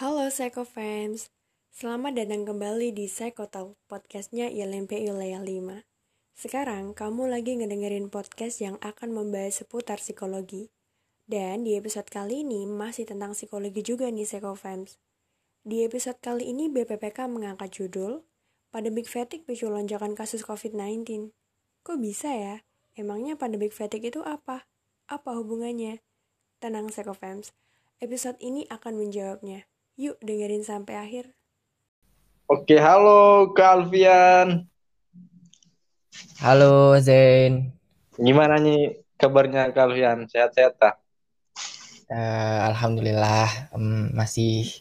Halo Psycho Fans, selamat datang kembali di Psycho Talk, podcastnya ILMP Wilayah 5. Sekarang kamu lagi ngedengerin podcast yang akan membahas seputar psikologi. Dan di episode kali ini masih tentang psikologi juga nih Psycho Fans. Di episode kali ini BPPK mengangkat judul Pandemic Fatigue picu lonjakan kasus COVID-19. Kok bisa ya? Emangnya pandemic fatigue itu apa? Apa hubungannya? Tenang Psycho Fans, episode ini akan menjawabnya. Yuk dengerin sampai akhir. Oke, halo Kak Alfian. Halo Zain. Gimana nih kabarnya Kak Alfian? Sehat-sehat tak? Uh, Alhamdulillah um, masih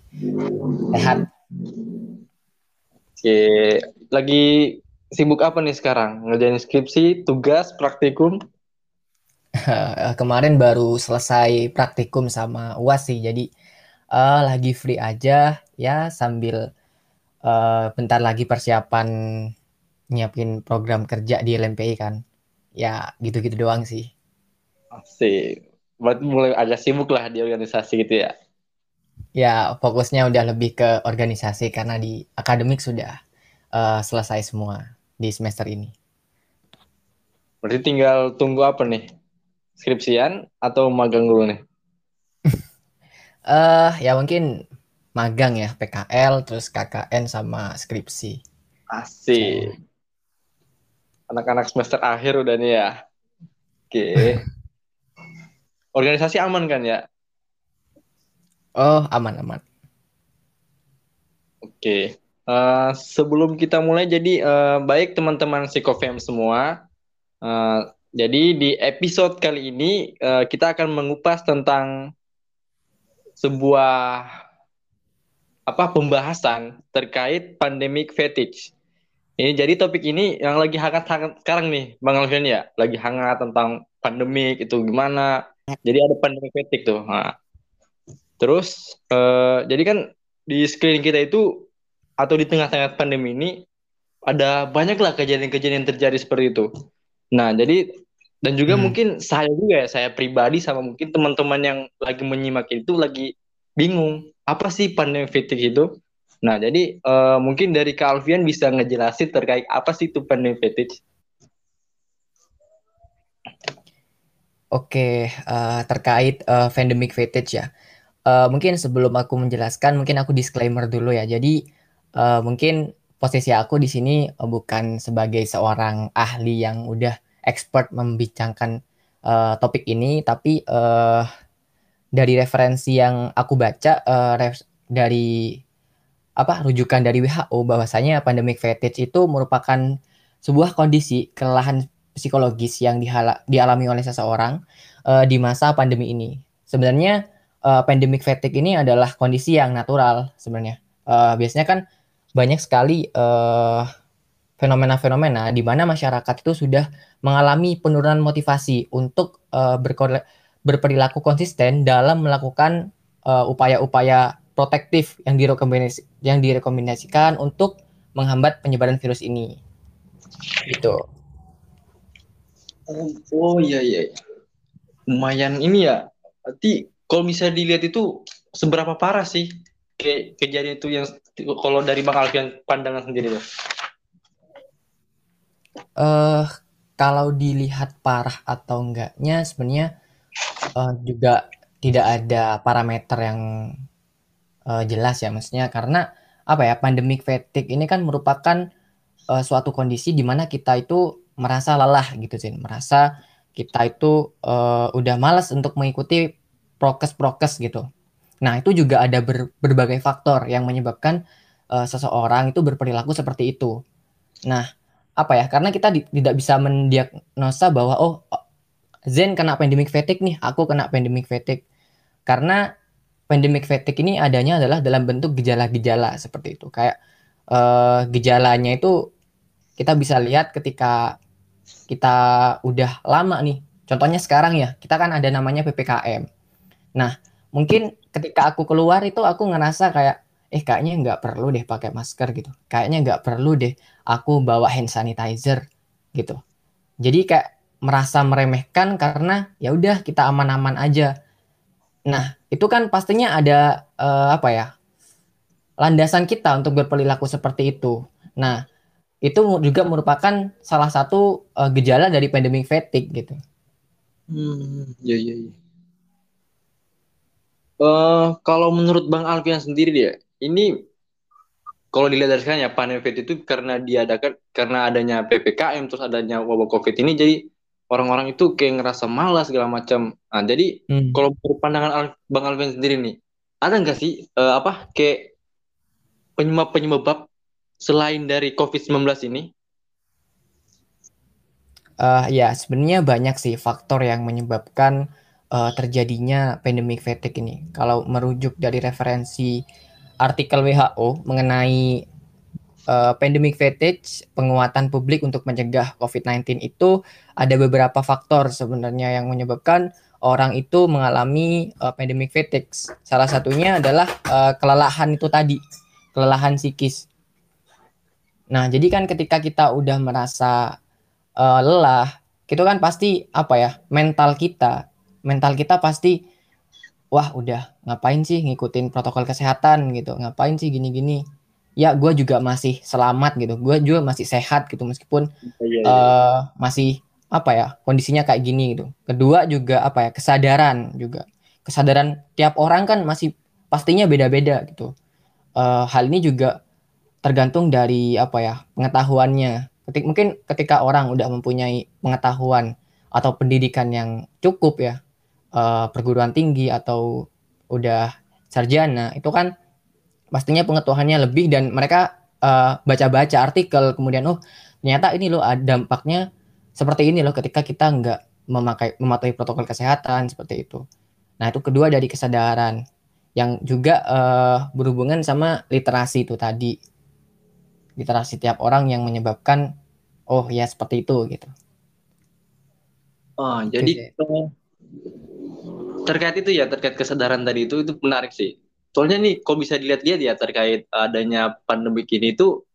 sehat. Oke, lagi sibuk apa nih sekarang? Ngerjain skripsi, tugas, praktikum? Kemarin baru selesai praktikum sama UAS sih, jadi uh, lagi free aja ya sambil uh, bentar lagi persiapan nyiapin program kerja di LMPI kan. Ya gitu-gitu doang sih. Asik. Berarti mulai agak sibuk lah di organisasi gitu ya? Ya fokusnya udah lebih ke organisasi karena di akademik sudah uh, selesai semua di semester ini. Berarti tinggal tunggu apa nih? Skripsian atau magang dulu nih? Uh, ya mungkin magang ya PKL terus KKN sama skripsi. Asik. Anak-anak semester akhir udah nih ya. Oke. Organisasi aman kan ya? Oh, aman aman. Oke. Uh, sebelum kita mulai jadi uh, baik teman-teman Psikofem semua. Uh, jadi di episode kali ini uh, kita akan mengupas tentang sebuah apa pembahasan terkait pandemic fatigue. Ini jadi topik ini yang lagi hangat-hangat sekarang nih, Bang Alvin ya, lagi hangat tentang pandemik itu gimana. Jadi ada pandemic fatigue tuh. Nah. Terus uh, jadi kan di screening kita itu atau di tengah-tengah pandemi ini ada banyaklah kejadian-kejadian yang terjadi seperti itu. Nah, jadi dan juga hmm. mungkin saya juga ya, saya pribadi sama mungkin teman-teman yang lagi menyimak itu lagi bingung apa sih pandemi fatigue itu. Nah, jadi uh, mungkin dari Kak Alfian bisa ngejelasin terkait apa sih itu pandemi fatigue. Oke, uh, terkait uh, pandemic fatigue ya. Uh, mungkin sebelum aku menjelaskan, mungkin aku disclaimer dulu ya. Jadi uh, mungkin posisi aku di sini bukan sebagai seorang ahli yang udah expert membincangkan uh, topik ini, tapi uh, dari referensi yang aku baca uh, ref, dari apa rujukan dari WHO bahwasanya pandemic fatigue itu merupakan sebuah kondisi kelelahan psikologis yang dihala, dialami oleh seseorang uh, di masa pandemi ini. Sebenarnya uh, pandemic fatigue ini adalah kondisi yang natural sebenarnya. Uh, biasanya kan banyak sekali uh, fenomena-fenomena di mana masyarakat itu sudah mengalami penurunan motivasi untuk uh, berperilaku konsisten dalam melakukan upaya eh, upaya-upaya protektif yang direkomendasi yang direkomendasikan untuk menghambat penyebaran virus ini. Gitu. Oh, oh iya iya. Lumayan ini ya. Berarti kalau bisa dilihat itu seberapa parah sih ke kejadian itu yang kalau dari Bang Alfian pandangan sendiri tuh? Uh, kalau dilihat parah atau enggaknya sebenarnya uh, juga tidak ada parameter yang uh, jelas ya maksudnya karena apa ya pandemic fatigue ini kan merupakan uh, suatu kondisi di mana kita itu merasa lelah gitu sih merasa kita itu uh, udah malas untuk mengikuti prokes-prokes gitu. Nah, itu juga ada ber, berbagai faktor yang menyebabkan uh, seseorang itu berperilaku seperti itu. Nah, apa ya? Karena kita di, tidak bisa mendiagnosa bahwa oh Zen kena pandemic fatigue nih, aku kena pandemic fatigue. Karena pandemic fatigue ini adanya adalah dalam bentuk gejala-gejala seperti itu. Kayak uh, gejalanya itu kita bisa lihat ketika kita udah lama nih. Contohnya sekarang ya, kita kan ada namanya PPKM. Nah, mungkin ketika aku keluar itu aku ngerasa kayak eh kayaknya nggak perlu deh pakai masker gitu kayaknya nggak perlu deh aku bawa hand sanitizer gitu jadi kayak merasa meremehkan karena ya udah kita aman-aman aja nah itu kan pastinya ada uh, apa ya landasan kita untuk berperilaku seperti itu. Nah, itu juga merupakan salah satu uh, gejala dari pandemic fatigue gitu. Hmm, ya ya ya. Uh, kalau menurut Bang Alfian sendiri dia, ini kalau dilihat dari sekarang ya fatigue itu karena diadakan karena adanya PPKM terus adanya wabah Covid ini jadi orang-orang itu kayak ngerasa malas segala macam. Nah, jadi hmm. kalau pandangan Bang Alvin sendiri nih, ada nggak sih uh, apa kayak penyebab-penyebab selain dari COVID-19 ini? Uh, ya, sebenarnya banyak sih faktor yang menyebabkan uh, terjadinya pandemic fatigue ini. Kalau merujuk dari referensi artikel WHO mengenai uh, pandemic fatigue, penguatan publik untuk mencegah COVID-19 itu ada beberapa faktor sebenarnya yang menyebabkan orang itu mengalami uh, pandemic fatigue. Salah satunya adalah uh, kelelahan itu tadi kelelahan psikis. Nah, jadi kan ketika kita udah merasa uh, lelah, itu kan pasti apa ya? Mental kita, mental kita pasti wah udah ngapain sih ngikutin protokol kesehatan gitu, ngapain sih gini-gini. Ya, gue juga masih selamat gitu, gue juga masih sehat gitu meskipun iya, iya. Uh, masih apa ya kondisinya kayak gini gitu. Kedua juga apa ya kesadaran juga, kesadaran tiap orang kan masih pastinya beda-beda gitu uh, hal ini juga tergantung dari apa ya pengetahuannya. Ketik mungkin ketika orang udah mempunyai pengetahuan atau pendidikan yang cukup ya uh, perguruan tinggi atau udah sarjana itu kan pastinya pengetahuannya lebih dan mereka baca baca-baca artikel kemudian oh ternyata ini loh ada dampaknya seperti ini loh ketika kita nggak memakai mematuhi protokol kesehatan seperti itu. Nah itu kedua dari kesadaran yang juga uh, berhubungan sama literasi itu tadi literasi tiap orang yang menyebabkan oh ya seperti itu gitu. Oh jadi okay. Terkait itu ya terkait kesadaran tadi itu itu menarik sih. Soalnya nih kok bisa dilihat-lihat ya terkait adanya pandemi ini itu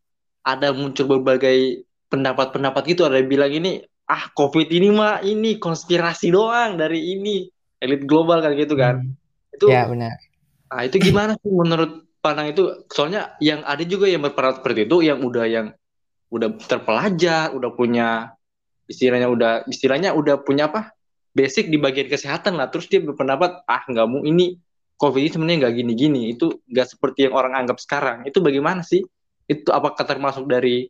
ada muncul berbagai pendapat-pendapat gitu ada yang bilang ini ah covid ini mah ini konspirasi doang dari ini elit global kan gitu kan. Hmm. Itu ya benar Nah, itu gimana sih menurut Panang itu? Soalnya yang ada juga yang berperan seperti itu yang udah yang udah terpelajar, udah punya istilahnya udah istilahnya udah punya apa? Basic di bagian kesehatan lah. Terus dia berpendapat, ah nggak mau ini COVID ini sebenarnya nggak gini-gini. Itu nggak seperti yang orang anggap sekarang. Itu bagaimana sih? Itu apakah termasuk dari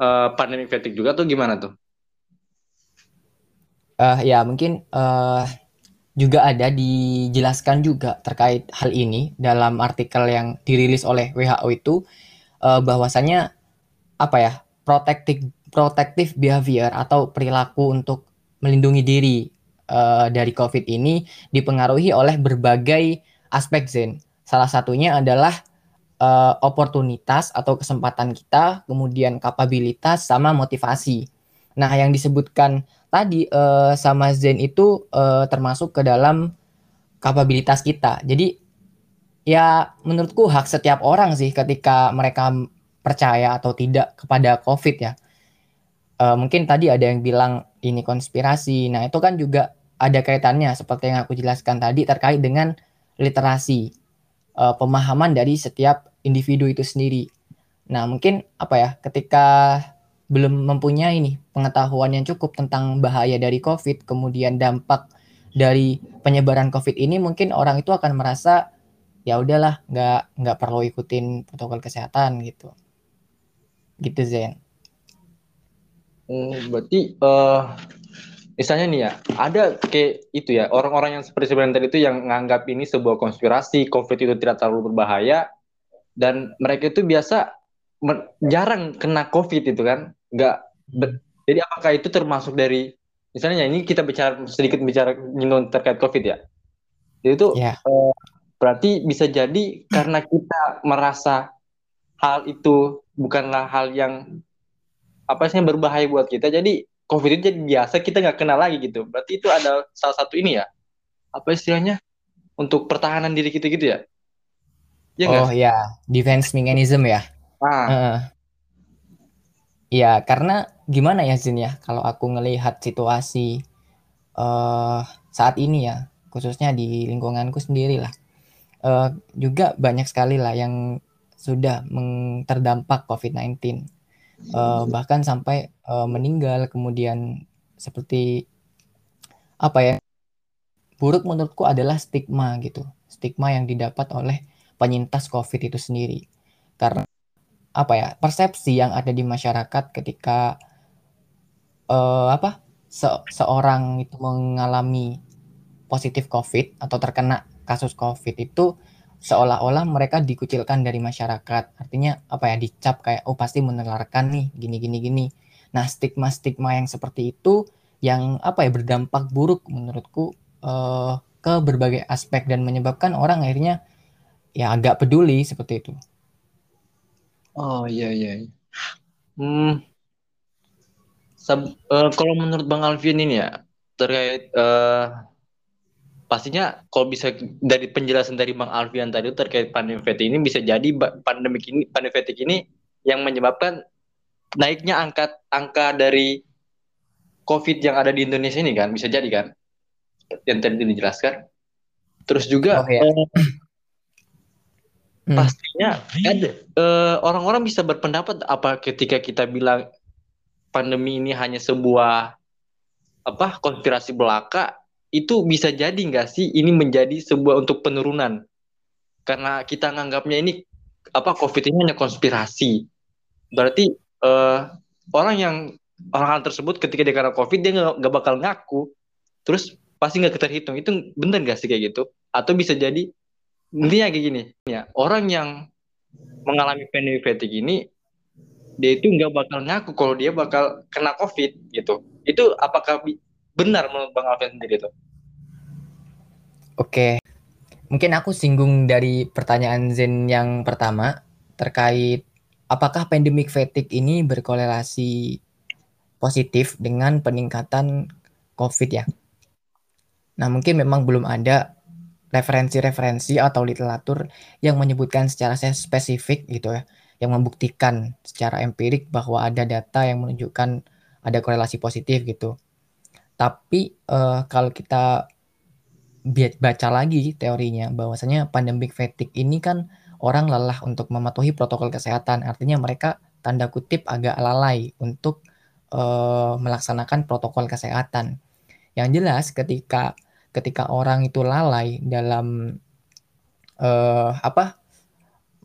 uh, pandemic fatigue juga atau gimana tuh? Uh, ya mungkin uh, juga ada dijelaskan juga terkait hal ini dalam artikel yang dirilis oleh WHO itu uh, bahwasanya apa ya protective protective behavior atau perilaku untuk melindungi diri uh, dari COVID ini dipengaruhi oleh berbagai aspek Zen. Salah satunya adalah uh, oportunitas atau kesempatan kita, kemudian kapabilitas sama motivasi. Nah, yang disebutkan tadi uh, sama Zen itu uh, termasuk ke dalam kapabilitas kita. Jadi ya menurutku hak setiap orang sih ketika mereka percaya atau tidak kepada COVID ya. Uh, mungkin tadi ada yang bilang ini konspirasi. Nah, itu kan juga ada kaitannya seperti yang aku jelaskan tadi terkait dengan literasi, uh, pemahaman dari setiap individu itu sendiri. Nah, mungkin apa ya, ketika belum mempunyai nih pengetahuan yang cukup tentang bahaya dari COVID, kemudian dampak dari penyebaran COVID ini, mungkin orang itu akan merasa ya udahlah nggak nggak perlu ikutin protokol kesehatan gitu, gitu Zen. Oh, berarti uh, misalnya nih ya, ada kayak itu ya orang-orang yang seperti sebenarnya tadi itu yang menganggap ini sebuah konspirasi, COVID itu tidak terlalu berbahaya, dan mereka itu biasa jarang kena covid itu kan nggak jadi apakah itu termasuk dari misalnya ini kita bicara sedikit bicara nyinggung terkait covid ya jadi itu yeah. eh, berarti bisa jadi karena kita merasa hal itu bukanlah hal yang apa sih berbahaya buat kita? Jadi covid itu jadi biasa kita nggak kenal lagi gitu. Berarti itu ada salah satu ini ya? Apa istilahnya? Untuk pertahanan diri kita gitu ya, ya oh ya defense mechanism ya? Ah. Uh, ya karena gimana ya Zin ya? Kalau aku ngelihat situasi uh, saat ini ya khususnya di lingkunganku sendiri lah uh, juga banyak sekali lah yang sudah terdampak COVID-19 uh, bahkan sampai uh, meninggal kemudian seperti apa ya buruk menurutku adalah stigma gitu. Stigma yang didapat oleh penyintas COVID itu sendiri. Karena apa ya persepsi yang ada di masyarakat ketika uh, apa se seorang itu mengalami positif COVID atau terkena kasus COVID itu seolah-olah mereka dikucilkan dari masyarakat. Artinya apa ya dicap kayak oh pasti menularkan nih gini gini gini. Nah, stigma-stigma yang seperti itu yang apa ya berdampak buruk menurutku uh, ke berbagai aspek dan menyebabkan orang akhirnya ya agak peduli seperti itu. Oh iya iya. iya. Hmm. Uh, kalau menurut Bang Alvin ini ya terkait uh, pastinya kalau bisa dari penjelasan dari Bang Alfian tadi terkait pandemi fatigue ini bisa jadi pandemi ini pandemi fatigue ini yang menyebabkan naiknya angka angka dari COVID yang ada di Indonesia ini kan bisa jadi kan yang tadi dijelaskan terus juga oh, ya. eh, hmm. pastinya ada eh, orang-orang bisa berpendapat apa ketika kita bilang pandemi ini hanya sebuah apa konspirasi belaka itu bisa jadi nggak sih ini menjadi sebuah untuk penurunan? Karena kita nganggapnya ini apa covid ini hanya konspirasi. Berarti uh, orang yang orang tersebut ketika dia karena covid dia nggak bakal ngaku. Terus pasti nggak terhitung itu bener nggak sih kayak gitu? Atau bisa jadi intinya kayak gini ya orang yang mengalami pandemi fatigue ini dia itu nggak bakal ngaku kalau dia bakal kena covid gitu. Itu apakah benar menurut bang Alvin sendiri itu Oke, mungkin aku singgung dari pertanyaan Zen yang pertama terkait apakah pandemic fatigue ini berkorelasi positif dengan peningkatan COVID ya. Nah, mungkin memang belum ada referensi-referensi atau literatur yang menyebutkan secara spesifik gitu ya, yang membuktikan secara empirik bahwa ada data yang menunjukkan ada korelasi positif gitu. Tapi uh, kalau kita baca lagi teorinya bahwasanya pandemic fatigue ini kan orang lelah untuk mematuhi protokol kesehatan. Artinya mereka tanda kutip agak lalai untuk uh, melaksanakan protokol kesehatan. Yang jelas ketika ketika orang itu lalai dalam uh, apa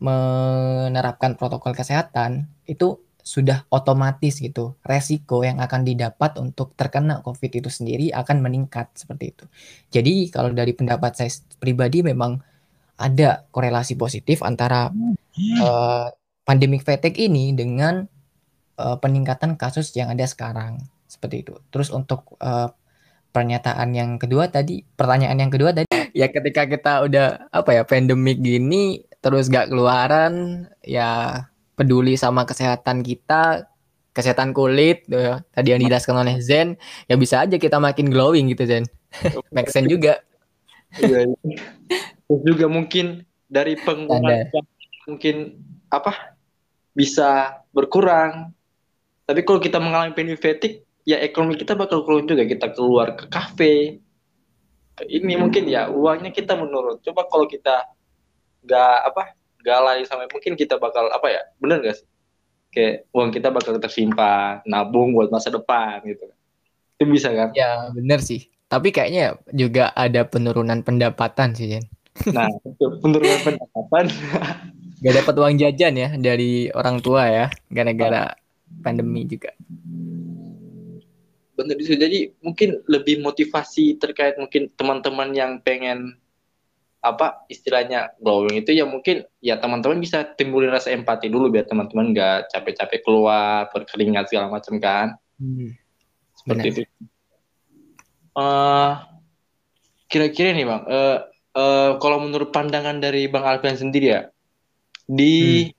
menerapkan protokol kesehatan itu sudah otomatis gitu resiko yang akan didapat untuk terkena COVID itu sendiri akan meningkat seperti itu. Jadi kalau dari pendapat saya pribadi memang ada korelasi positif antara uh, pandemic fatigue ini dengan uh, peningkatan kasus yang ada sekarang seperti itu. Terus untuk uh, pernyataan yang kedua tadi, pertanyaan yang kedua tadi ya ketika kita udah apa ya pandemik gini terus gak keluaran ya peduli sama kesehatan kita, kesehatan kulit, tuh, ya. tadi yang dijelaskan oleh Zen, ya bisa aja kita makin glowing gitu Zen. Make sense juga. Iya. Terus juga mungkin dari pengeluaran mungkin apa bisa berkurang. Tapi kalau kita mengalami pain fatigue, ya ekonomi kita bakal keluar juga. Kita keluar ke kafe. Ini mungkin ya uangnya kita menurun. Coba kalau kita nggak apa galai sampai mungkin kita bakal apa ya bener gak sih? Kayak uang kita bakal tersimpan nabung buat masa depan gitu. Itu bisa kan? Ya bener sih. Tapi kayaknya juga ada penurunan pendapatan sih Jen. Nah penurunan pendapatan. Gak dapat uang jajan ya dari orang tua ya gara-gara pandemi juga. Bener itu jadi mungkin lebih motivasi terkait mungkin teman-teman yang pengen apa istilahnya glowing itu ya mungkin ya teman-teman bisa timbulin rasa empati dulu biar teman-teman nggak capek-capek keluar berkeringat segala macam kan hmm. seperti Benar. itu uh, kira-kira nih bang uh, uh, kalau menurut pandangan dari bang Alfian sendiri ya di hmm.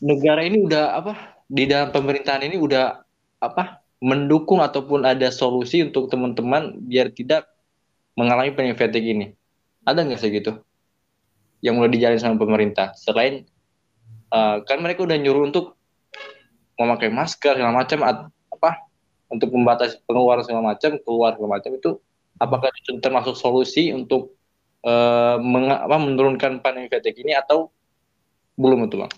negara ini udah apa di dalam pemerintahan ini udah apa mendukung ataupun ada solusi untuk teman-teman biar tidak mengalami penyakit ini ada nggak sih gitu yang udah dijalin sama pemerintah selain uh, kan mereka udah nyuruh untuk memakai masker segala macam apa untuk membatasi pengeluaran segala macam keluar segala macam itu apakah itu termasuk solusi untuk uh, apa, menurunkan pandemi fatigue ini atau belum itu bang?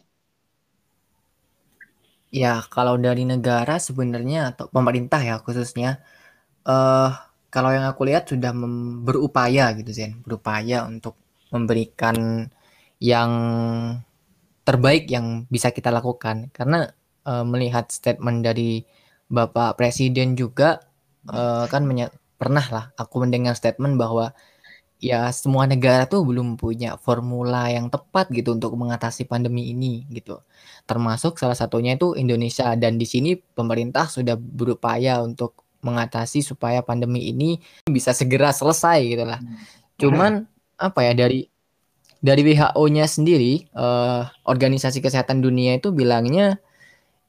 Ya, kalau dari negara sebenarnya atau pemerintah ya khususnya, eh kalau yang aku lihat sudah berupaya gitu Zen, berupaya untuk memberikan yang terbaik yang bisa kita lakukan. Karena uh, melihat statement dari Bapak Presiden juga uh, kan pernah lah aku mendengar statement bahwa ya semua negara tuh belum punya formula yang tepat gitu untuk mengatasi pandemi ini gitu. Termasuk salah satunya itu Indonesia dan di sini pemerintah sudah berupaya untuk mengatasi supaya pandemi ini bisa segera selesai gitu lah. Hmm. Cuman apa ya dari dari WHO-nya sendiri uh, organisasi kesehatan dunia itu bilangnya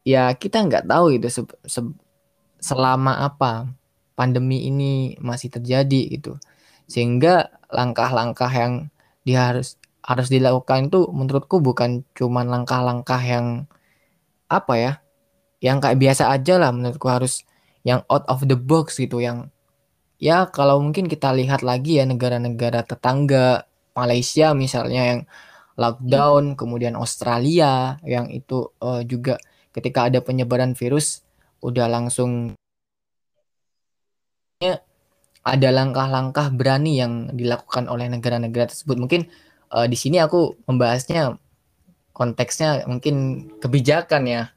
ya kita nggak tahu gitu se se selama apa pandemi ini masih terjadi gitu sehingga langkah-langkah yang dia harus harus dilakukan itu menurutku bukan cuma langkah-langkah yang apa ya yang kayak biasa aja lah menurutku harus yang out of the box gitu yang ya kalau mungkin kita lihat lagi ya negara-negara tetangga Malaysia misalnya yang lockdown kemudian Australia yang itu uh, juga ketika ada penyebaran virus udah langsung ada langkah-langkah berani yang dilakukan oleh negara-negara tersebut. Mungkin uh, di sini aku membahasnya konteksnya mungkin kebijakan ya.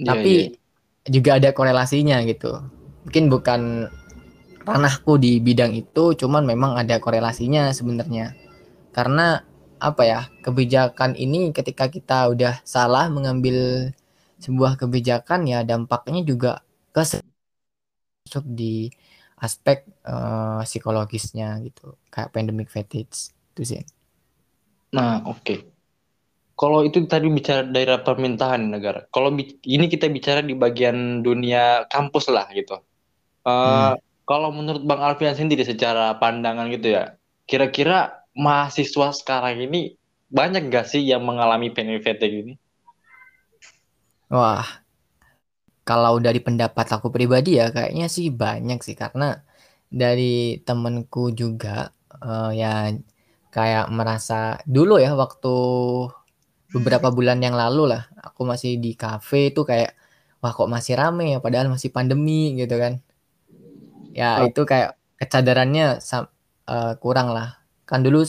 Yeah, Tapi yeah. Juga ada korelasinya gitu. Mungkin bukan ranahku di bidang itu, cuman memang ada korelasinya sebenarnya. Karena apa ya? Kebijakan ini ketika kita udah salah mengambil sebuah kebijakan ya dampaknya juga ke masuk di aspek uh, psikologisnya gitu kayak pandemic fatigue itu sih nah oke okay. Kalau itu tadi bicara daerah permintaan negara kalau ini kita bicara di bagian dunia kampus lah gitu. Uh, hmm. kalau menurut bang Alfian sendiri secara pandangan gitu ya kira-kira mahasiswa sekarang ini banyak gak sih yang mengalami pandemic fatigue ini? Wah kalau dari pendapat aku pribadi ya kayaknya sih banyak sih. Karena dari temenku juga uh, ya kayak merasa dulu ya waktu beberapa bulan yang lalu lah aku masih di cafe itu kayak wah kok masih rame ya padahal masih pandemi gitu kan ya oh. itu kayak kesadarannya uh, kurang lah kan dulu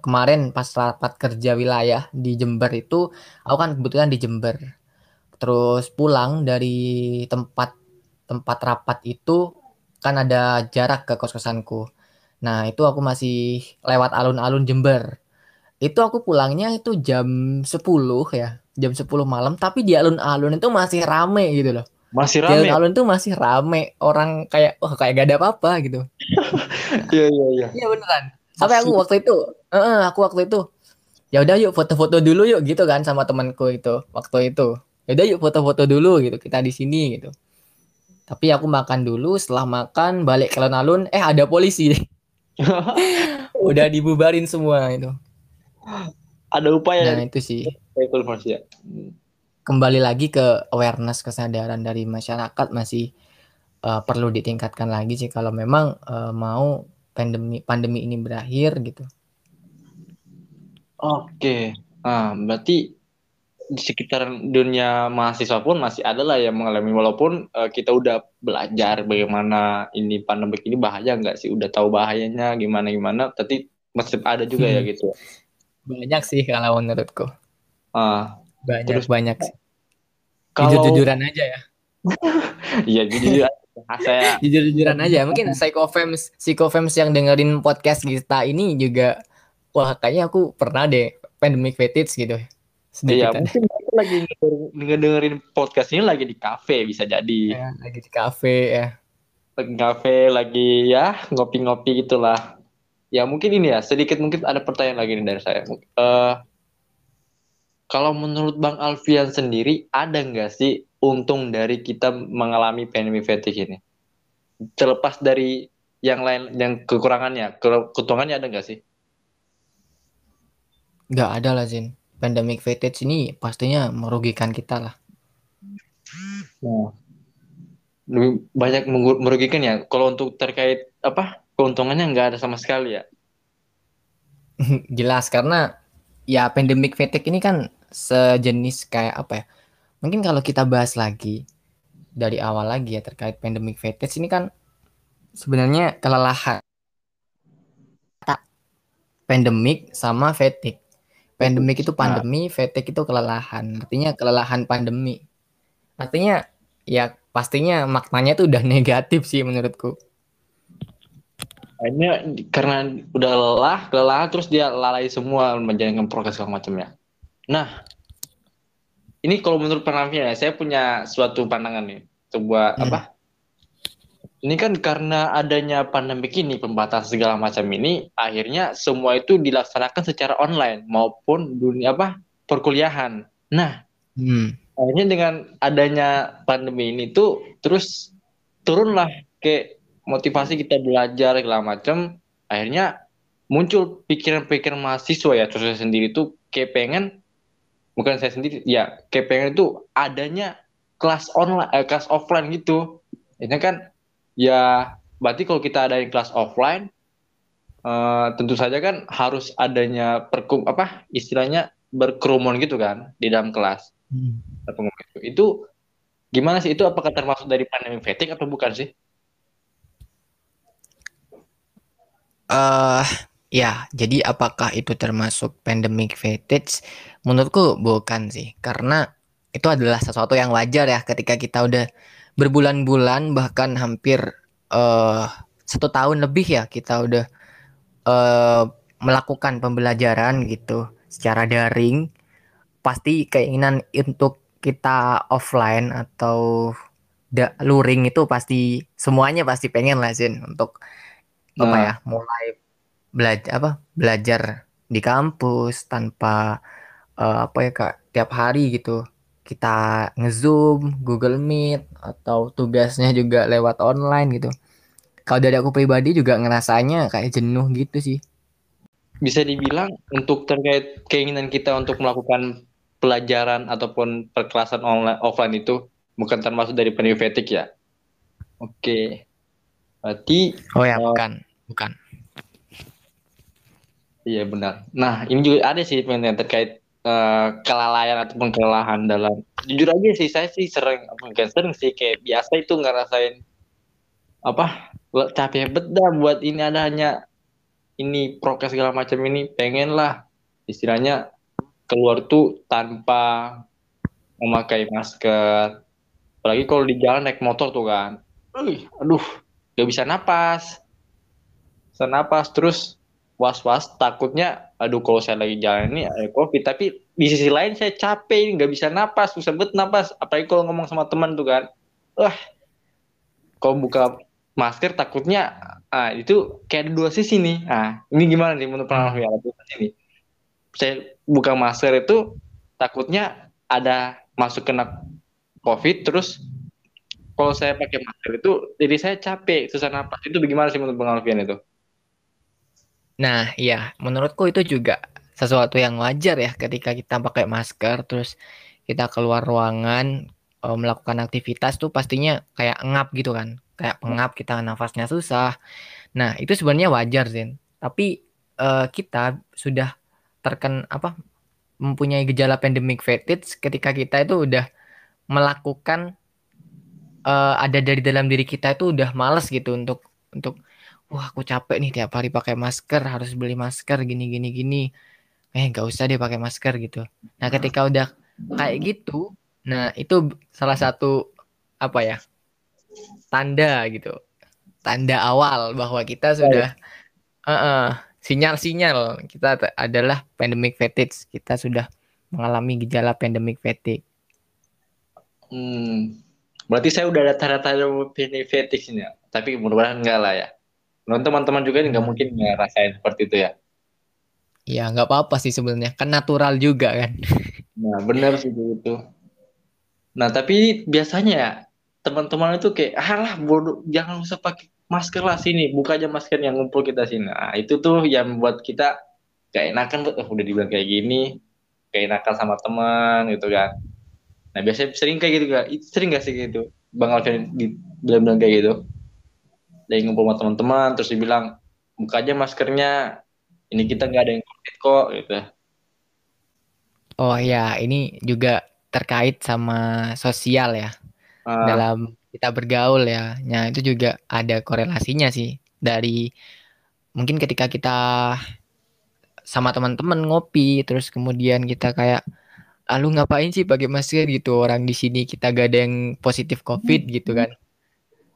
kemarin pas rapat kerja wilayah di Jember itu aku kan kebetulan di Jember terus pulang dari tempat tempat rapat itu kan ada jarak ke kos-kosanku. Nah, itu aku masih lewat alun-alun Jember. Itu aku pulangnya itu jam 10 ya, jam 10 malam, tapi di alun-alun itu masih rame gitu loh. Masih rame. Di alun-alun itu masih rame, orang kayak wah kayak gak ada apa-apa gitu. Iya iya iya. Iya beneran. Sampai aku waktu itu, uh, aku waktu itu ya udah yuk foto-foto dulu yuk gitu kan sama temanku itu waktu itu yaudah yuk foto-foto dulu gitu kita di sini gitu tapi aku makan dulu setelah makan balik ke alun-alun eh ada polisi udah dibubarin semua itu ada upaya nah itu sih. Ya. kembali lagi ke awareness kesadaran dari masyarakat masih uh, perlu ditingkatkan lagi sih kalau memang uh, mau pandemi pandemi ini berakhir gitu. Oke. Nah berarti di sekitar dunia mahasiswa pun masih ada lah yang mengalami walaupun uh, kita udah belajar bagaimana ini pandemi ini bahaya nggak sih? Udah tahu bahayanya gimana gimana tapi masih ada juga ya hmm. ya? gitu banyak sih kalau menurutku uh, banyak terus banyak sih. kalau jujur jujuran aja ya iya jujur saya jujur jujuran aja mungkin psychofems psychofems yang dengerin podcast kita ini juga wah kayaknya aku pernah deh pandemic fatigue gitu Iya, mungkin lagi dengerin podcast ini lagi di kafe bisa jadi. Ya, lagi di kafe ya. Lagi di kafe, lagi ya ngopi-ngopi gitulah. Ya mungkin ini ya sedikit mungkin ada pertanyaan lagi nih dari saya. Uh, kalau menurut Bang Alfian sendiri ada nggak sih untung dari kita mengalami pandemi fatigue ini? Terlepas dari yang lain, yang kekurangannya, keuntungannya ada nggak sih? Nggak ada lah Zin pandemic fatigue ini pastinya merugikan kita lah. Nah, lebih banyak merugikan ya. Kalau untuk terkait apa keuntungannya nggak ada sama sekali ya. Jelas karena ya pandemic fatigue ini kan sejenis kayak apa ya? Mungkin kalau kita bahas lagi dari awal lagi ya terkait pandemic fatigue ini kan sebenarnya kelelahan pandemic sama fatigue. Pandemic itu pandemi, fatigue itu kelelahan. Artinya kelelahan pandemi. Artinya ya pastinya maknanya itu udah negatif sih menurutku. Akhirnya karena udah lelah, kelelahan terus dia lalai semua menjalankan proses segala macamnya. Nah, ini kalau menurut penampilan ya, saya punya suatu pandangan nih, sebuah hmm. apa? Ini kan karena adanya pandemik ini, pembatasan segala macam ini, akhirnya semua itu dilaksanakan secara online maupun dunia apa perkuliahan. Nah, hmm. akhirnya dengan adanya pandemi ini tuh terus turunlah ke motivasi kita belajar segala macam. Akhirnya muncul pikiran-pikiran mahasiswa ya, terus saya sendiri tuh kayak pengen bukan saya sendiri ya kayak pengen itu adanya kelas online eh, kelas offline gitu ini kan ya berarti kalau kita ada yang kelas offline uh, tentu saja kan harus adanya perkum apa istilahnya berkerumun gitu kan di dalam kelas hmm. itu. itu gimana sih itu apakah termasuk dari pandemi fatigue atau bukan sih? Uh, Ya, jadi apakah itu termasuk pandemic fatigue? Menurutku bukan sih, karena itu adalah sesuatu yang wajar ya ketika kita udah berbulan-bulan bahkan hampir uh, satu tahun lebih ya kita udah uh, melakukan pembelajaran gitu secara daring. Pasti keinginan untuk kita offline atau da luring itu pasti semuanya pasti pengen lah Zin untuk nah. apa ya mulai belajar apa belajar di kampus tanpa uh, apa ya kak tiap hari gitu. Kita ngezoom Google Meet atau tugasnya juga lewat online gitu. Kalau dari aku pribadi juga ngerasanya kayak jenuh gitu sih. Bisa dibilang untuk terkait keinginan kita untuk melakukan pelajaran ataupun perkelasan online offline itu bukan termasuk dari pendidikan ya? Oke. Berarti oh ya uh, bukan bukan Iya benar. Nah ini juga ada sih yang terkait uh, kelalaian ataupun kelelahan dalam. Jujur aja sih saya sih sering, bukan sering sih kayak biasa itu ngerasain apa capek beda buat ini ada hanya ini prokes segala macam ini pengen lah istilahnya keluar tuh tanpa memakai masker apalagi kalau di jalan naik motor tuh kan aduh gak bisa napas bisa napas terus was-was takutnya aduh kalau saya lagi jalan ini ada covid tapi di sisi lain saya capek nggak bisa napas susah banget napas. Apalagi kalau ngomong sama teman tuh kan wah kalau buka masker takutnya ah itu kayak ada dua sisi nih. Ah ini gimana nih menurut pengalaman ya ini saya buka masker itu takutnya ada masuk kena covid terus kalau saya pakai masker itu jadi saya capek susah napas. Itu bagaimana sih menurut pengalaman itu Nah, iya, menurutku itu juga sesuatu yang wajar ya ketika kita pakai masker terus kita keluar ruangan e, melakukan aktivitas tuh pastinya kayak ngap gitu kan. Kayak pengap kita nafasnya susah. Nah, itu sebenarnya wajar, Zin. Tapi e, kita sudah terken apa mempunyai gejala pandemic fatigue ketika kita itu udah melakukan uh, ada dari dalam diri kita itu udah males gitu untuk untuk wah aku capek nih tiap hari pakai masker harus beli masker gini gini gini. Eh nggak usah deh pakai masker gitu. Nah ketika udah kayak gitu nah itu salah satu apa ya tanda gitu. Tanda awal bahwa kita sudah uh, uh, sinyal-sinyal kita adalah pandemic fatigue. Kita sudah mengalami gejala pandemic fatigue. Hmm. Berarti saya udah ada tanda-tanda pandemic fatigue ini ya tapi mudah-mudahan enggak lah ya Non teman-teman juga nggak mungkin ngerasain seperti itu ya. Ya nggak apa-apa sih sebenarnya, kan natural juga kan. Nah benar sih itu. Nah tapi biasanya ya teman-teman itu kayak ah lah bodoh jangan usah pakai masker lah sini buka aja masker yang ngumpul kita sini. Nah itu tuh yang membuat kita kayak enakan oh, udah dibilang kayak gini kayak enakan sama teman gitu kan. Nah biasanya sering kayak gitu gak sering gak sih gitu? Bang Alvin bilang-bilang kayak gitu dari ngumpul sama teman-teman terus dibilang buka aja maskernya ini kita nggak ada yang covid kok gitu. Oh ya, ini juga terkait sama sosial ya. Ah, Dalam kita bergaul ya. Nah, itu juga ada korelasinya sih. Dari mungkin ketika kita sama teman-teman ngopi terus kemudian kita kayak ah lu ngapain sih pakai masker? gitu. Orang di sini kita gak ada yang positif covid gitu kan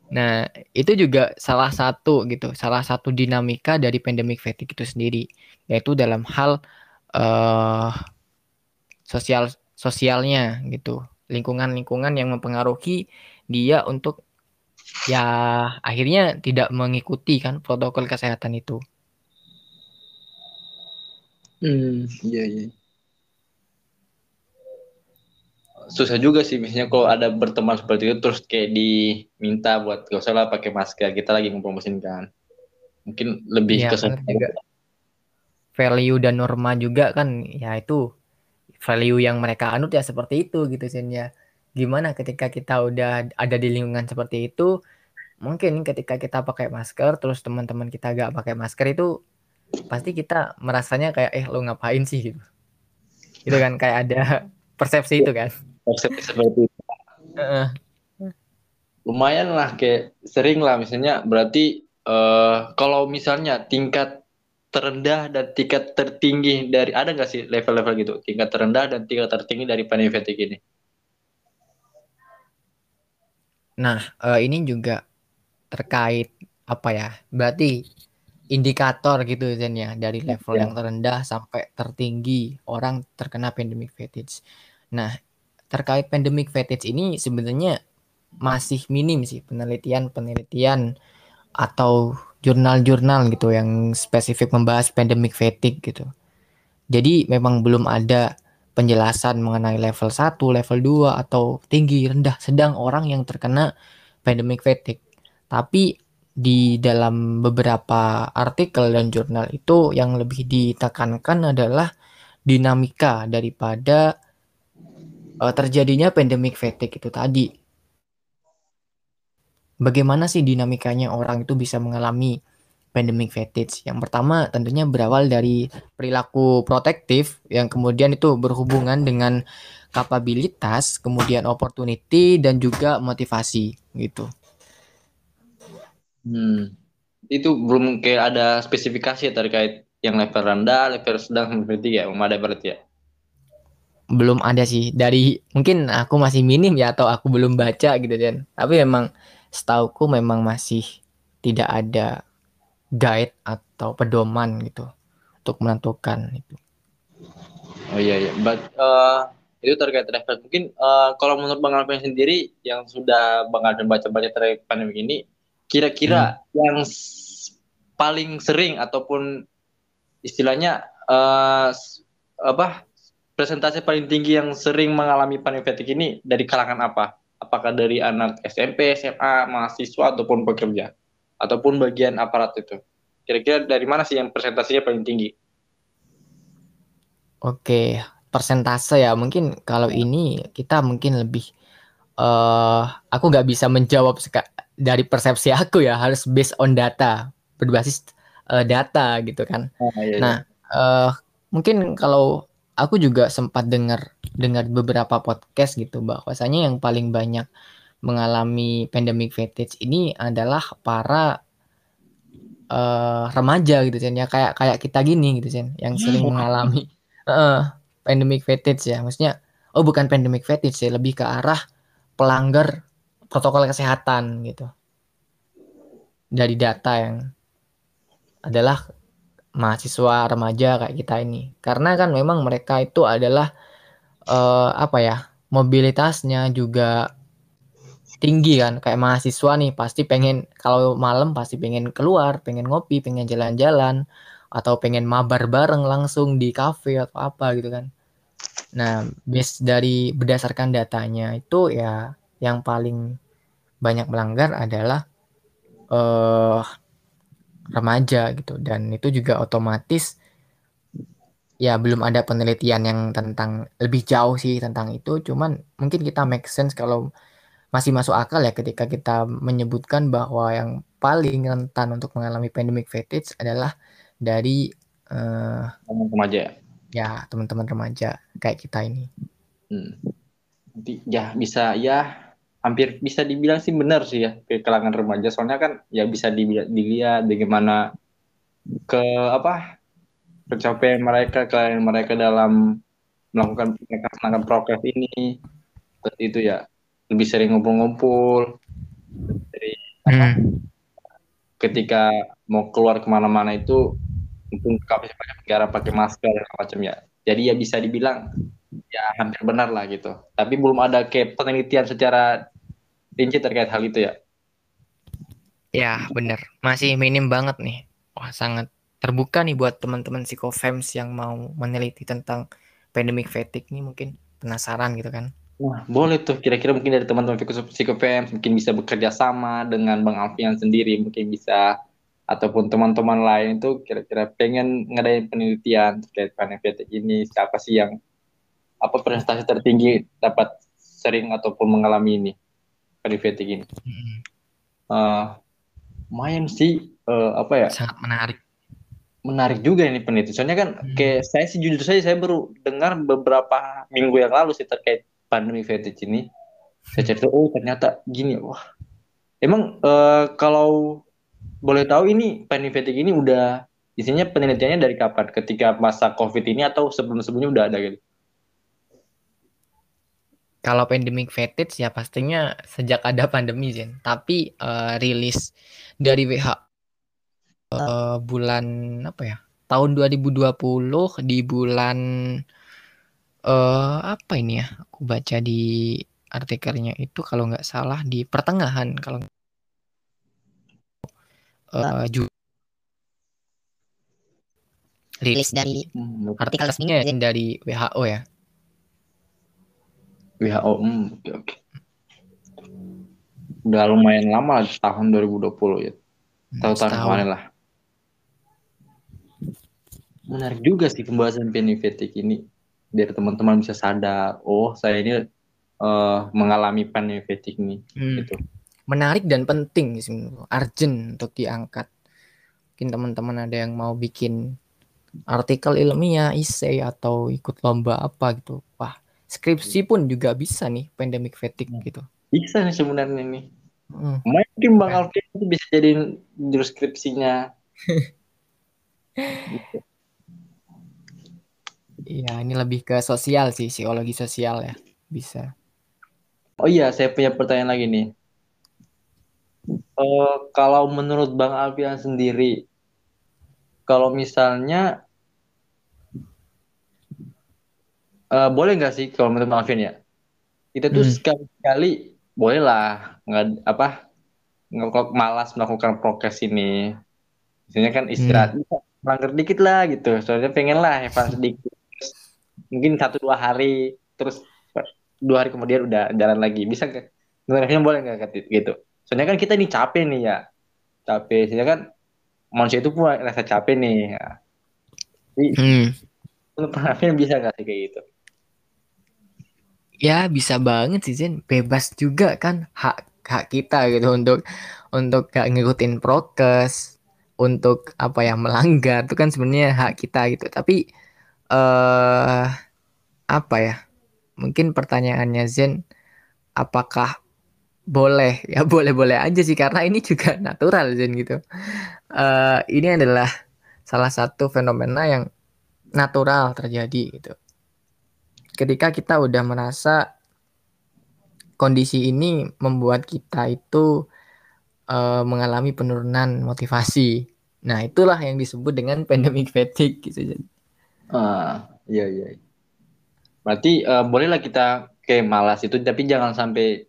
nah itu juga salah satu gitu salah satu dinamika dari pandemic fatigue itu sendiri yaitu dalam hal eh sosial sosialnya gitu lingkungan-lingkungan yang mempengaruhi dia untuk ya akhirnya tidak mengikuti kan protokol kesehatan itu hmm, iya iya. Susah juga sih misalnya kalau ada berteman seperti itu terus kayak diminta buat gak usah lah pakai masker kita lagi ngepromosin kan. Mungkin lebih ya ke sana. juga value dan norma juga kan ya itu value yang mereka anut ya seperti itu gitu Sen ya. Gimana ketika kita udah ada di lingkungan seperti itu, mungkin ketika kita pakai masker terus teman-teman kita gak pakai masker itu pasti kita merasanya kayak eh lu ngapain sih gitu. Gitu kan kayak ada persepsi itu kan. Konsep seperti itu. Heeh. Lumayan lah kayak sering lah misalnya berarti eh kalau misalnya tingkat terendah dan tingkat tertinggi dari ada nggak sih level-level gitu tingkat terendah dan tingkat tertinggi dari fatigue ini? Nah, eh, ini juga terkait apa ya? Berarti indikator gitu Zen ya dari level Ya. yang terendah sampai tertinggi orang terkena pandemic fatigue. Nah, terkait pandemic fatigue ini sebenarnya masih minim sih penelitian-penelitian atau jurnal-jurnal gitu yang spesifik membahas pandemic fatigue gitu. Jadi memang belum ada penjelasan mengenai level 1, level 2 atau tinggi, rendah, sedang orang yang terkena pandemic fatigue. Tapi di dalam beberapa artikel dan jurnal itu yang lebih ditekankan adalah dinamika daripada uh, terjadinya pandemic fatigue itu tadi. Bagaimana sih dinamikanya orang itu bisa mengalami pandemic fatigue? Yang pertama tentunya berawal dari perilaku protektif yang kemudian itu berhubungan dengan kapabilitas, kemudian opportunity dan juga motivasi gitu. Hmm. Itu belum kayak ada spesifikasi terkait yang level rendah, level sedang, level tinggi ya, belum ada berarti ya. Belum ada sih dari mungkin aku masih minim ya atau aku belum baca gitu dan tapi memang setauku memang masih tidak ada guide atau pedoman gitu untuk menentukan itu. Oh iya iya, But, uh, itu terkait level. Mungkin uh, kalau menurut Bang Alvin sendiri yang sudah Bang Alvin baca-baca terkait pandemi ini, kira-kira hmm. yang paling sering ataupun istilahnya uh, apa presentasi paling tinggi yang sering mengalami fatigue ini dari kalangan apa? apakah dari anak SMP, SMA, mahasiswa ataupun pekerja ataupun bagian aparat itu. Kira-kira dari mana sih yang presentasinya paling tinggi? Oke, persentase ya mungkin kalau ini kita mungkin lebih uh, aku nggak bisa menjawab dari persepsi aku ya harus based on data berbasis uh, data gitu kan. Oh, iya, iya. Nah uh, mungkin kalau aku juga sempat dengar dengar beberapa podcast gitu bahwasanya yang paling banyak mengalami pandemic fatigue ini adalah para uh, remaja gitu kan ya. Kayak kayak kita gini gitu kan yang sering hmm. mengalami uh, pandemic fatigue ya. Maksudnya oh bukan pandemic fatigue sih lebih ke arah pelanggar protokol kesehatan gitu. Dari data yang adalah mahasiswa remaja kayak kita ini. Karena kan memang mereka itu adalah uh, apa ya mobilitasnya juga tinggi kan. Kayak mahasiswa nih pasti pengen kalau malam pasti pengen keluar pengen ngopi pengen jalan-jalan atau pengen mabar bareng langsung di cafe atau apa gitu kan. Nah base dari berdasarkan datanya itu ya yang paling banyak melanggar adalah uh, remaja gitu dan itu juga otomatis ya belum ada penelitian yang tentang lebih jauh sih tentang itu cuman mungkin kita make sense kalau masih masuk akal ya ketika kita menyebutkan bahwa yang paling rentan untuk mengalami pandemic fatigue adalah dari uh, remaja ya teman-teman remaja kayak kita ini. Hmm. Nanti ya bisa ya hampir bisa dibilang sih benar sih ya ke kalangan remaja. Soalnya kan ya bisa dilihat, dilihat bagaimana ke apa pencapaian mereka kalian mereka dalam melakukan melakukan prokes ini. Seperti itu ya lebih sering ngumpul-ngumpul. Dari apa Hmm. ketika mau keluar ke mana-mana itu mungkin pakai pakai negara pakai masker macam ya jadi ya bisa dibilang ya hampir benar lah gitu tapi belum ada kayak penelitian secara rinci terkait hal itu ya Ya, bener. Masih minim banget nih. Wah, sangat terbuka nih buat teman-teman psikofems yang mau meneliti tentang pandemic fatigue nih mungkin penasaran gitu kan. Wah, boleh tuh. Kira-kira mungkin dari teman-teman psikofem mungkin bisa bekerja sama dengan Bang Alfian sendiri, mungkin bisa ataupun teman-teman lain itu kira-kira pengen ngadain penelitian terkait pandemic fatigue ini, siapa sih yang apa prestasi tertinggi dapat sering ataupun mengalami ini fatigue ini. Uh, lumayan sih uh, apa ya? Sangat menarik. menarik juga ini peneliti. Soalnya kan Hmm. kayak saya sih jujur saja saya baru dengar beberapa minggu yang lalu sih terkait pandemi fetish ini. Saya cerita oh ternyata gini wah. Emang uh, kalau boleh tahu ini pandemi ini udah isinya penelitiannya dari kapan? Ketika masa covid ini atau sebelum-sebelumnya udah ada gitu Kalau pandemic fatigue ya pastinya sejak ada pandemi Zen. Tapi eh, rilis dari WHO eh, bulan apa ya? Tahun 2020 di bulan eh apa ini ya? Aku baca di artikelnya itu kalau nggak salah di pertengahan kalau Ju- rilis dari hmm, artikel resminya dari WHO ya. WHO hmm, oke oke udah lumayan lama tahun 2020 ya tahu tahun Setahun. kemarin lah menarik juga sih pembahasan fatigue ini biar teman-teman bisa sadar oh saya ini eh, mengalami fatigue nih Hmm. gitu menarik dan penting sih urgent untuk diangkat. Mungkin teman-teman ada yang mau bikin artikel ilmiah, essay atau ikut lomba apa gitu. Skripsi pun juga bisa nih pandemic fatigue gitu. bisa nih sebenarnya nih Hmm. mungkin bang Alvin itu bisa jadi judul skripsinya Iya, ini lebih ke sosial sih, psikologi sosial ya. Bisa. oh iya saya punya pertanyaan lagi nih Eh, kalau menurut bang Alfian sendiri kalau misalnya eh, boleh nggak sih kalau menurut bang Alfian ya? Kita tuh Hmm. sekali-sekali boleh lah nggak apa nggak malas melakukan prokes ini. Misalnya kan istirahat bisa melanggar dikit lah gitu. Soalnya pengen lah Evan sedikit. Mungkin satu dua hari terus dua hari kemudian udah jalan lagi. Bisa nggak? Boleh nggak gitu? Soalnya kan kita ini capek nih ya. Capek soalnya kan manusia itu punya rasa capek nih ya. Jadi, Hmm. bisa nggak sih kayak gitu Ya bisa banget sih Zen, bebas juga kan hak hak kita gitu untuk untuk gak ngikutin prokes, untuk apa ya melanggar itu kan sebenarnya hak kita gitu. Tapi eh apa ya? Mungkin pertanyaannya Zen, apakah boleh? Ya boleh-boleh aja sih karena ini juga natural Zen gitu. Eh ini adalah salah satu fenomena yang natural terjadi gitu ketika kita udah merasa kondisi ini membuat kita itu eh, mengalami penurunan motivasi. Nah, itulah yang disebut dengan pandemic fatigue gitu. Ah, iya iya. Berarti eh, bolehlah kita kayak malas itu, tapi jangan sampai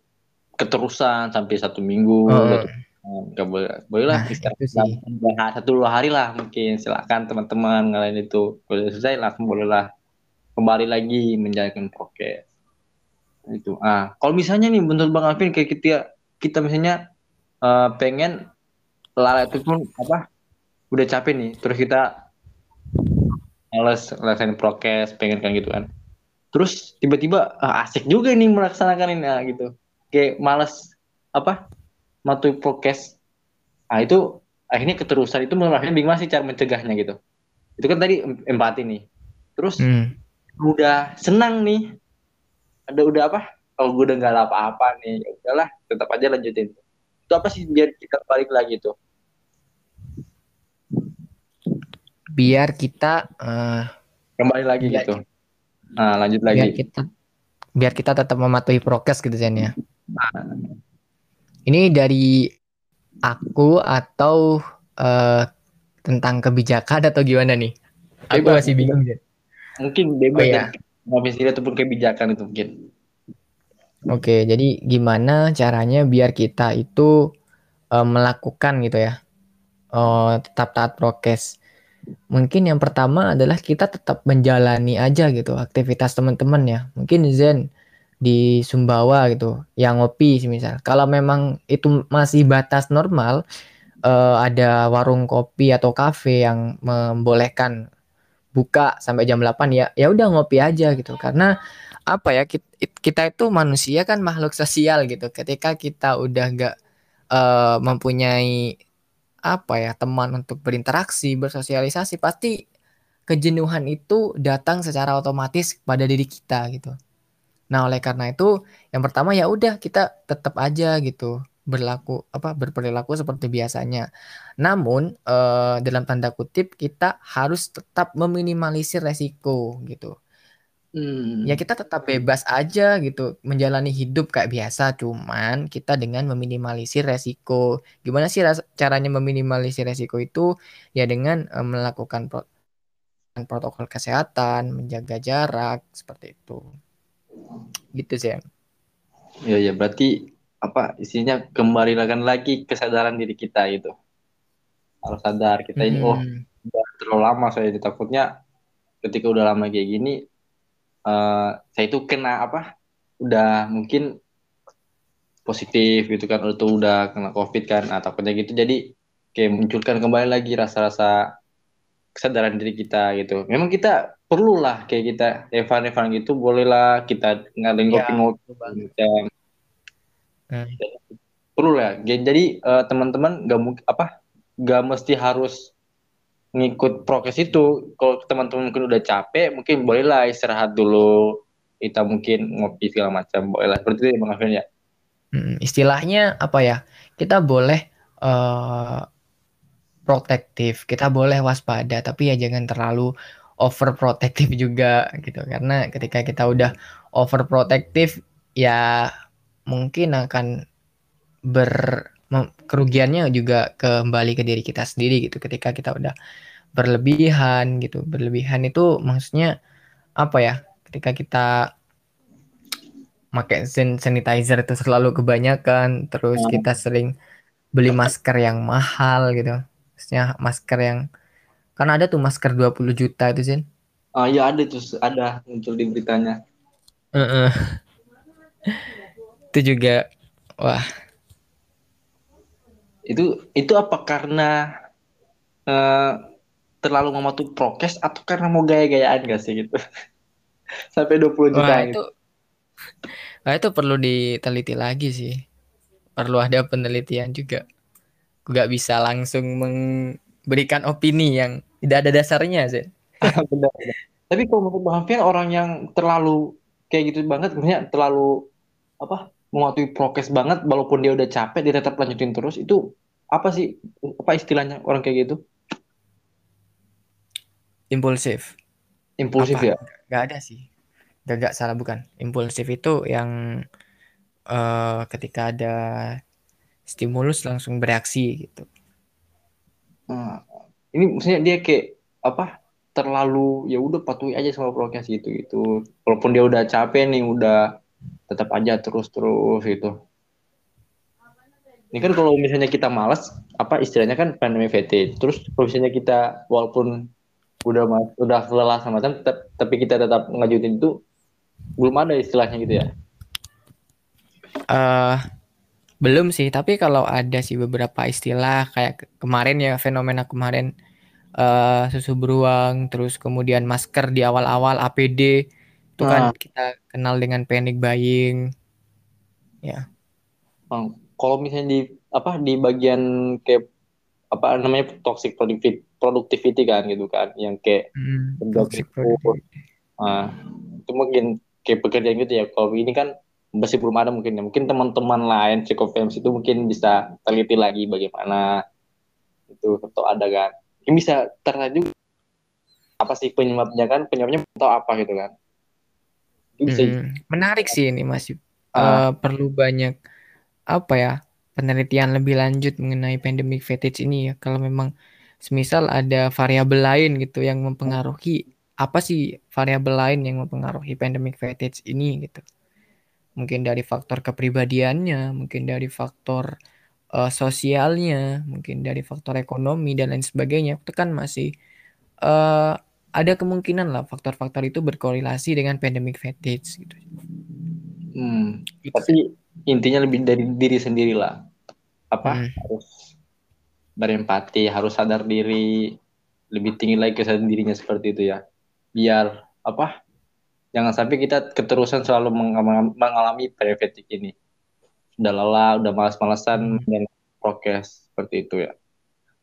keterusan sampai satu minggu. Oh. satu- Nggak boleh. Bolehlah Nah, istirahat satu dua hari lah mungkin. Silakan teman-teman ngalahin itu. Kalau selesai langsung bolehlah kembali lagi menjalankan prokes. Itu. Ah, kalau misalnya nih menurut Bang Alvin kayak kita kita misalnya eh, pengen lalai itu pun apa udah capek nih, terus kita males ngelaksanain prokes, pengen kan gitu kan. Terus tiba-tiba ah, asik juga nih melaksanakan ini ah, gitu. Kayak males apa? Matuhi prokes. Ah itu akhirnya keterusan itu menurut bingung sih cara mencegahnya gitu. Itu kan tadi em- empati nih. terus Hmm. Udah senang nih. Ada udah apa? Kalau gue udah nggak apa-apa nih. Ya udahlah tetap aja lanjutin. Itu apa sih biar kita balik lagi tuh? Biar kita eh, kembali lagi Biar gitu. nah lanjut biar lagi kita biar kita tetap mematuhi prokes gitu Zen ya. Ini dari aku atau eh, tentang kebijakan atau gimana nih? Aku masih bingung Zen. Mungkin bebas Oh, iya. ya sendiri ataupun kebijakan itu mungkin Oke, jadi gimana caranya biar kita itu eh, melakukan gitu ya, eh, tetap taat prokes. Mungkin yang pertama adalah kita tetap menjalani aja gitu aktivitas teman-teman ya. Mungkin Zen di Sumbawa gitu, yang ngopi misal. Kalau memang itu masih batas normal, eh, ada warung kopi atau kafe yang membolehkan buka sampai jam 8 ya, ya udah ngopi aja gitu. Karena apa ya kit- it- kita itu manusia kan makhluk sosial gitu. Ketika kita udah nggak eh, mempunyai apa ya teman untuk berinteraksi, bersosialisasi, pasti kejenuhan itu datang secara otomatis pada diri kita gitu. Nah, oleh karena itu yang pertama ya udah kita tetap aja gitu berlaku apa berperilaku seperti biasanya. Namun eh, dalam tanda kutip kita harus tetap meminimalisir resiko gitu. Hmm. ya kita tetap bebas aja gitu menjalani hidup kayak biasa. Cuman kita dengan meminimalisir resiko. Gimana sih ras- caranya meminimalisir resiko itu? Ya dengan eh, melakukan pro- protokol kesehatan menjaga jarak seperti itu. Gitu sih Ya ya berarti apa isinya kembali lagi kesadaran diri kita gitu. Harus sadar kita ini oh Mm-mm. udah terlalu lama saya takutnya ketika udah lama kayak gini eh saya itu kena apa? Udah mungkin positif gitu kan atau udah kena covid kan nah, takutnya gitu jadi kayak munculkan kembali lagi rasa-rasa kesadaran diri kita gitu memang kita perlulah kayak kita Evan-Evan gitu bolehlah kita Ya, betul banget. macam Hmm. perlu ya jadi eh, teman-teman nggak mungkin apa nggak mesti harus ngikut prokes itu. Kalau teman-teman mungkin udah capek mungkin bolehlah istirahat dulu. Kita mungkin ngopi segala macam bolehlah seperti itu bang Alvin ya. Mm, istilahnya apa ya? Kita boleh eh, protektif. Kita boleh waspada tapi ya jangan terlalu overprotektif juga gitu. Karena ketika kita udah overprotektif ya mungkin akan ber kerugiannya juga kembali ke diri kita sendiri gitu. Ketika kita udah berlebihan gitu. Berlebihan itu maksudnya apa ya? Ketika kita pakai san- sanitizer itu selalu kebanyakan terus Hmm. kita sering beli masker yang mahal gitu. Maksudnya masker yang kan ada tuh masker 20 juta itu Zin. Ah ya ada tuh ada muncul di beritanya. Heeh. Itu juga wah. Itu itu apa karena eh, terlalu mematuhi prokes atau karena mau gaya-gayaan gak sih gitu? Sampai 20 juta wah gitu. itu wah itu perlu diteliti lagi sih. Perlu ada penelitian juga. Nggak bisa langsung memberikan opini yang tidak ada dasarnya Zin benar, benar. Tapi kalau menurut Bang Alfian orang yang terlalu kayak gitu banget, maksudnya terlalu apa mematuhi prokes banget, walaupun dia udah capek, dia tetap lanjutin terus, itu apa sih apa istilahnya orang kayak gitu? impulsif Impulsif Apa? ya? nggak ada sih nggak nggak salah bukan impulsif itu yang eh, ketika ada stimulus langsung bereaksi gitu Nah, ini maksudnya dia kayak apa terlalu ya udah patuhi aja sama prokes gitu gitu. Walaupun dia udah capek nih, udah tetap aja terus terus gitu. Ini kan kalau misalnya kita malas, apa istilahnya kan pandemi fatigue. Terus kalau misalnya kita walaupun udah udah lelah sama tetap, tapi kita tetap ngajutin itu belum ada istilahnya gitu ya. eh belum sih tapi kalau ada sih beberapa istilah kayak ke- kemarin ya fenomena kemarin eh susu beruang terus kemudian masker di awal-awal APD itu kan kita kenal dengan panic buying Bang, kalau misalnya di apa di bagian kayak apa namanya toxic productivity productivity kan gitu kan yang kayak Hmm, toxic productivity. Nah, itu mungkin kayak pekerjaan gitu ya. Kalau ini kan masih belum ada mungkin ya. Mungkin teman-teman lain psikofems itu mungkin bisa teliti lagi bagaimana itu atau ada kan. Mungkin bisa terlihat juga apa sih penyebabnya kan penyebabnya atau apa gitu kan. Bisa Hmm, menarik sih ini masih Ah. eh, perlu banyak apa ya penelitian lebih lanjut mengenai pandemic fatigue ini ya. Kalau memang semisal ada variabel lain gitu yang mempengaruhi apa sih variabel lain yang mempengaruhi pandemic fatigue ini gitu. Mungkin dari faktor kepribadiannya, mungkin dari faktor eh, sosialnya, mungkin dari faktor ekonomi dan lain sebagainya. Itu kan masih eh, ada kemungkinan lah faktor-faktor itu berkorelasi dengan pandemic fatigue gitu. Hmm, Gitu tapi intinya lebih dari diri sendiri lah. Apa? Hmm. Harus berempati, harus sadar diri, lebih tinggi lagi kesadaran dirinya seperti itu ya. Biar apa? Jangan sampai kita keterusan selalu mengalami, mengalami periode ini. Udah lelah, udah malas-malasan Hmm. dan prokes seperti itu ya.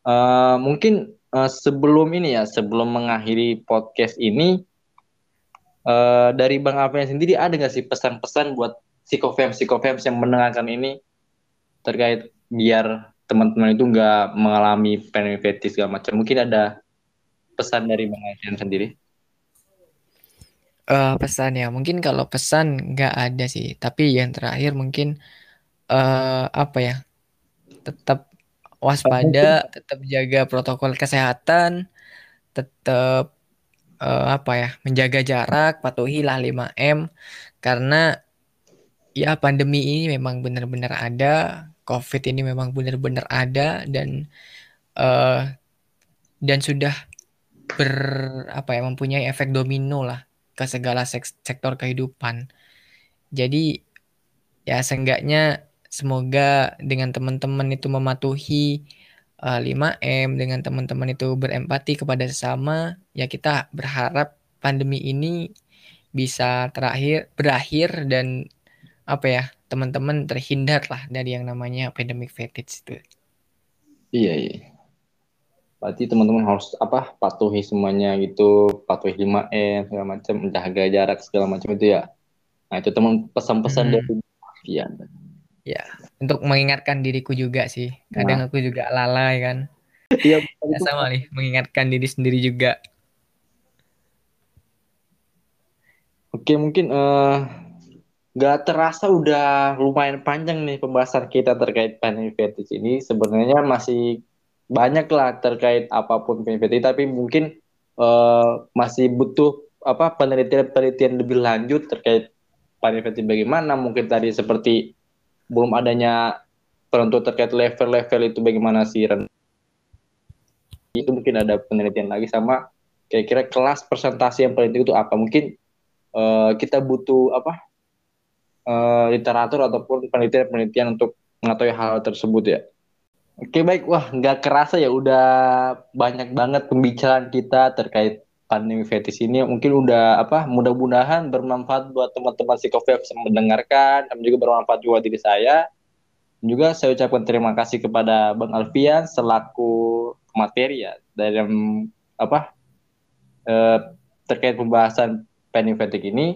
Eh, mungkin eh, sebelum ini ya, sebelum mengakhiri podcast ini, eh, dari Bang Alfian sendiri ada nggak sih pesan-pesan buat psikofems yang mendengarkan ini terkait biar teman-teman itu nggak mengalami fatigue segala macam. Mungkin ada pesan dari Bang Alfian sendiri. Eh, pesan ya, mungkin kalau pesan nggak ada sih, tapi yang terakhir mungkin eh apa ya, tetap waspada, tetap jaga protokol kesehatan, tetap eh, apa ya, menjaga jarak, patuhilah 5M, karena ya pandemi ini memang benar-benar ada, COVID ini memang benar-benar ada dan eh dan sudah ber apa ya, mempunyai efek domino lah ke segala sek- sektor kehidupan. Jadi ya seenggaknya semoga dengan teman-teman itu mematuhi eh, 5M, dengan teman-teman itu berempati kepada sesama, ya kita berharap pandemi ini bisa terakhir berakhir dan apa ya, teman-teman terhindar lah dari yang namanya pandemic fatigue itu. Iya, iya. Berarti teman-teman harus apa? Patuhi semuanya gitu, patuhi 5M segala macam, menjaga jarak segala macam itu ya. Nah, itu teman pesan-pesan Hmm. dari Alfian. Ya, untuk mengingatkan diriku juga sih. Kadang aku juga lalai kan. Iya, Ya, sama nih, mengingatkan diri sendiri juga. Oke, mungkin eh nggak terasa udah lumayan panjang nih pembahasan kita terkait panic fatigue ini. Sebenarnya masih banyak lah terkait apa pun panic fatigue, tapi mungkin eh, masih butuh apa penelitian-penelitian lebih lanjut terkait panic fatigue bagaimana. Mungkin tadi seperti belum adanya penentu terkait level-level itu bagaimana sih Ren? itu mungkin ada penelitian lagi sama kira-kira kelas presentasi yang penting itu apa mungkin eh, kita butuh apa eh, literatur ataupun penelitian-penelitian untuk mengetahui hal tersebut ya. Oke baik, wah nggak kerasa ya udah banyak banget pembicaraan kita terkait pandemi fetis ini. Mungkin udah apa, mudah-mudahan bermanfaat buat teman-teman psikofev yang mendengarkan, dan juga bermanfaat juga diri saya. Dan juga saya ucapkan terima kasih kepada Bang Alfian selaku materi ya dalam apa eh, terkait pembahasan pandemic fatigue ini.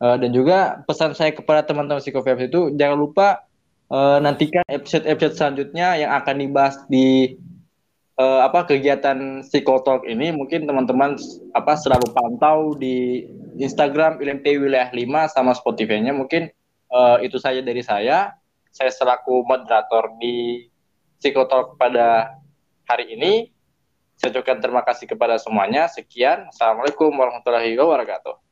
Eh, dan juga pesan saya kepada teman-teman psikofev itu jangan lupa eh, nantikan episode-episode selanjutnya yang akan dibahas di eh, apa kegiatan psikotalk ini mungkin teman-teman apa selalu pantau di Instagram ILMP Wilayah 5 sama Spotify-nya. Mungkin eh, itu saja dari saya. Saya selaku moderator di psikotalk pada hari ini. Saya ucapkan terima kasih kepada semuanya. Sekian. Assalamualaikum warahmatullahi wabarakatuh